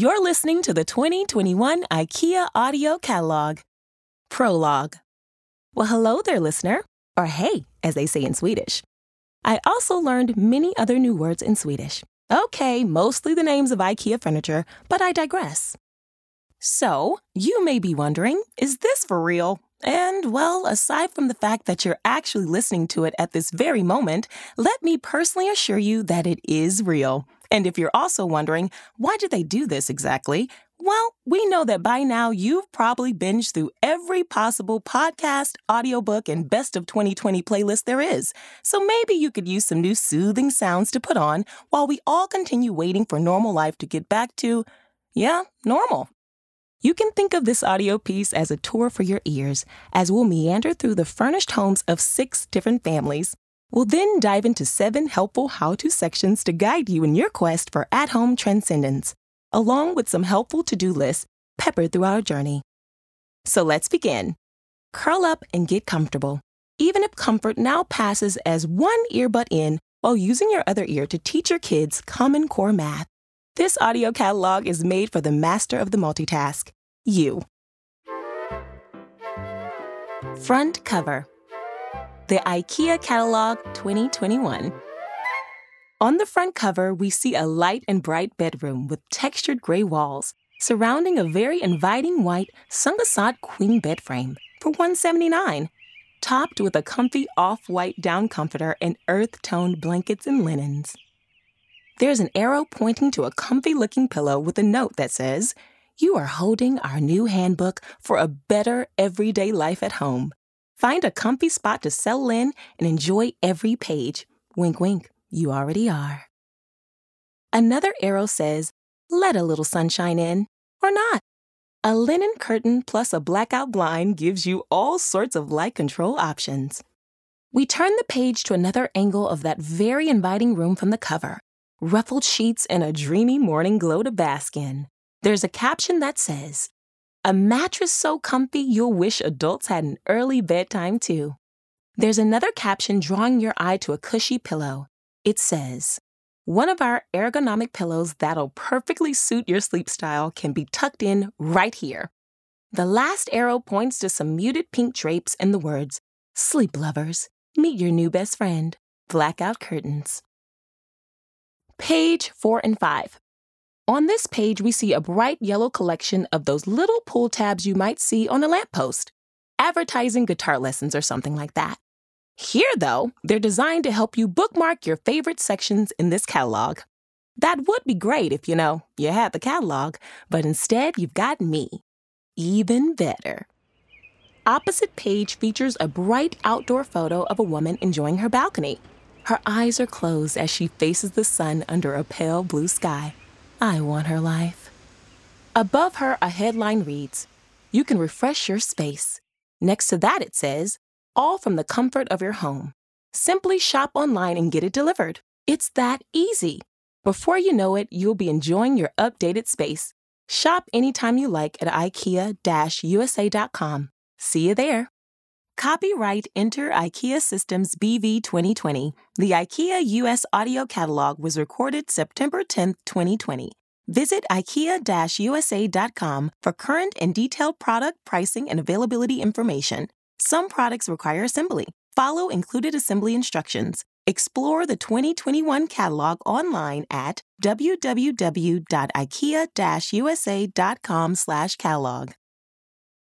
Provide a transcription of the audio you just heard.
You're listening to the 2021 IKEA Audio Catalog. Prologue. Well, hello there, listener. Or hey, as they say in Swedish. I also learned many other new words in Swedish. Okay, mostly the names of IKEA furniture, but I digress. So, you may be wondering is this for real? And, well, aside from the fact that you're actually listening to it at this very moment, let me personally assure you that it is real. And if you're also wondering, why did they do this exactly? Well, we know that by now you've probably binged through every possible podcast, audiobook, and best of 2020 playlist there is. So maybe you could use some new soothing sounds to put on while we all continue waiting for normal life to get back to, yeah, normal. You can think of this audio piece as a tour for your ears as we'll meander through the furnished homes of six different families We'll then dive into seven helpful how to sections to guide you in your quest for at home transcendence, along with some helpful to do lists peppered through our journey. So let's begin. Curl up and get comfortable, even if comfort now passes as one earbud in while using your other ear to teach your kids Common Core math. This audio catalog is made for the master of the multitask, you. Front cover the IKEA Catalog 2021. On the front cover, we see a light and bright bedroom with textured gray walls surrounding a very inviting white Songesand queen bed frame for 179, topped with a comfy off-white down comforter and earth-toned blankets and linens. There's an arrow pointing to a comfy-looking pillow with a note that says, "You are holding our new handbook for a better everyday life at home." Find a comfy spot to settle in and enjoy every page. Wink, wink, you already are. Another arrow says, let a little sunshine in, or not. A linen curtain plus a blackout blind gives you all sorts of light control options. We turn the page to another angle of that very inviting room from the cover ruffled sheets and a dreamy morning glow to bask in. There's a caption that says, a mattress so comfy you'll wish adults had an early bedtime too. There's another caption drawing your eye to a cushy pillow. It says, One of our ergonomic pillows that'll perfectly suit your sleep style can be tucked in right here. The last arrow points to some muted pink drapes and the words, Sleep lovers, meet your new best friend, blackout curtains. Page 4 and 5. On this page, we see a bright yellow collection of those little pull tabs you might see on a lamppost, advertising guitar lessons or something like that. Here, though, they're designed to help you bookmark your favorite sections in this catalog. That would be great if, you know, you had the catalog, but instead you've got me. Even better. Opposite page features a bright outdoor photo of a woman enjoying her balcony. Her eyes are closed as she faces the sun under a pale blue sky. I want her life. Above her, a headline reads, You can refresh your space. Next to that, it says, All from the comfort of your home. Simply shop online and get it delivered. It's that easy. Before you know it, you'll be enjoying your updated space. Shop anytime you like at IKEA-USA.com. See you there. Copyright Inter IKEA Systems BV 2020. The IKEA US audio catalog was recorded September 10, 2020. Visit IKEA-USA.com for current and detailed product pricing and availability information. Some products require assembly. Follow included assembly instructions. Explore the 2021 catalog online at www.ikea-usa.com/catalog.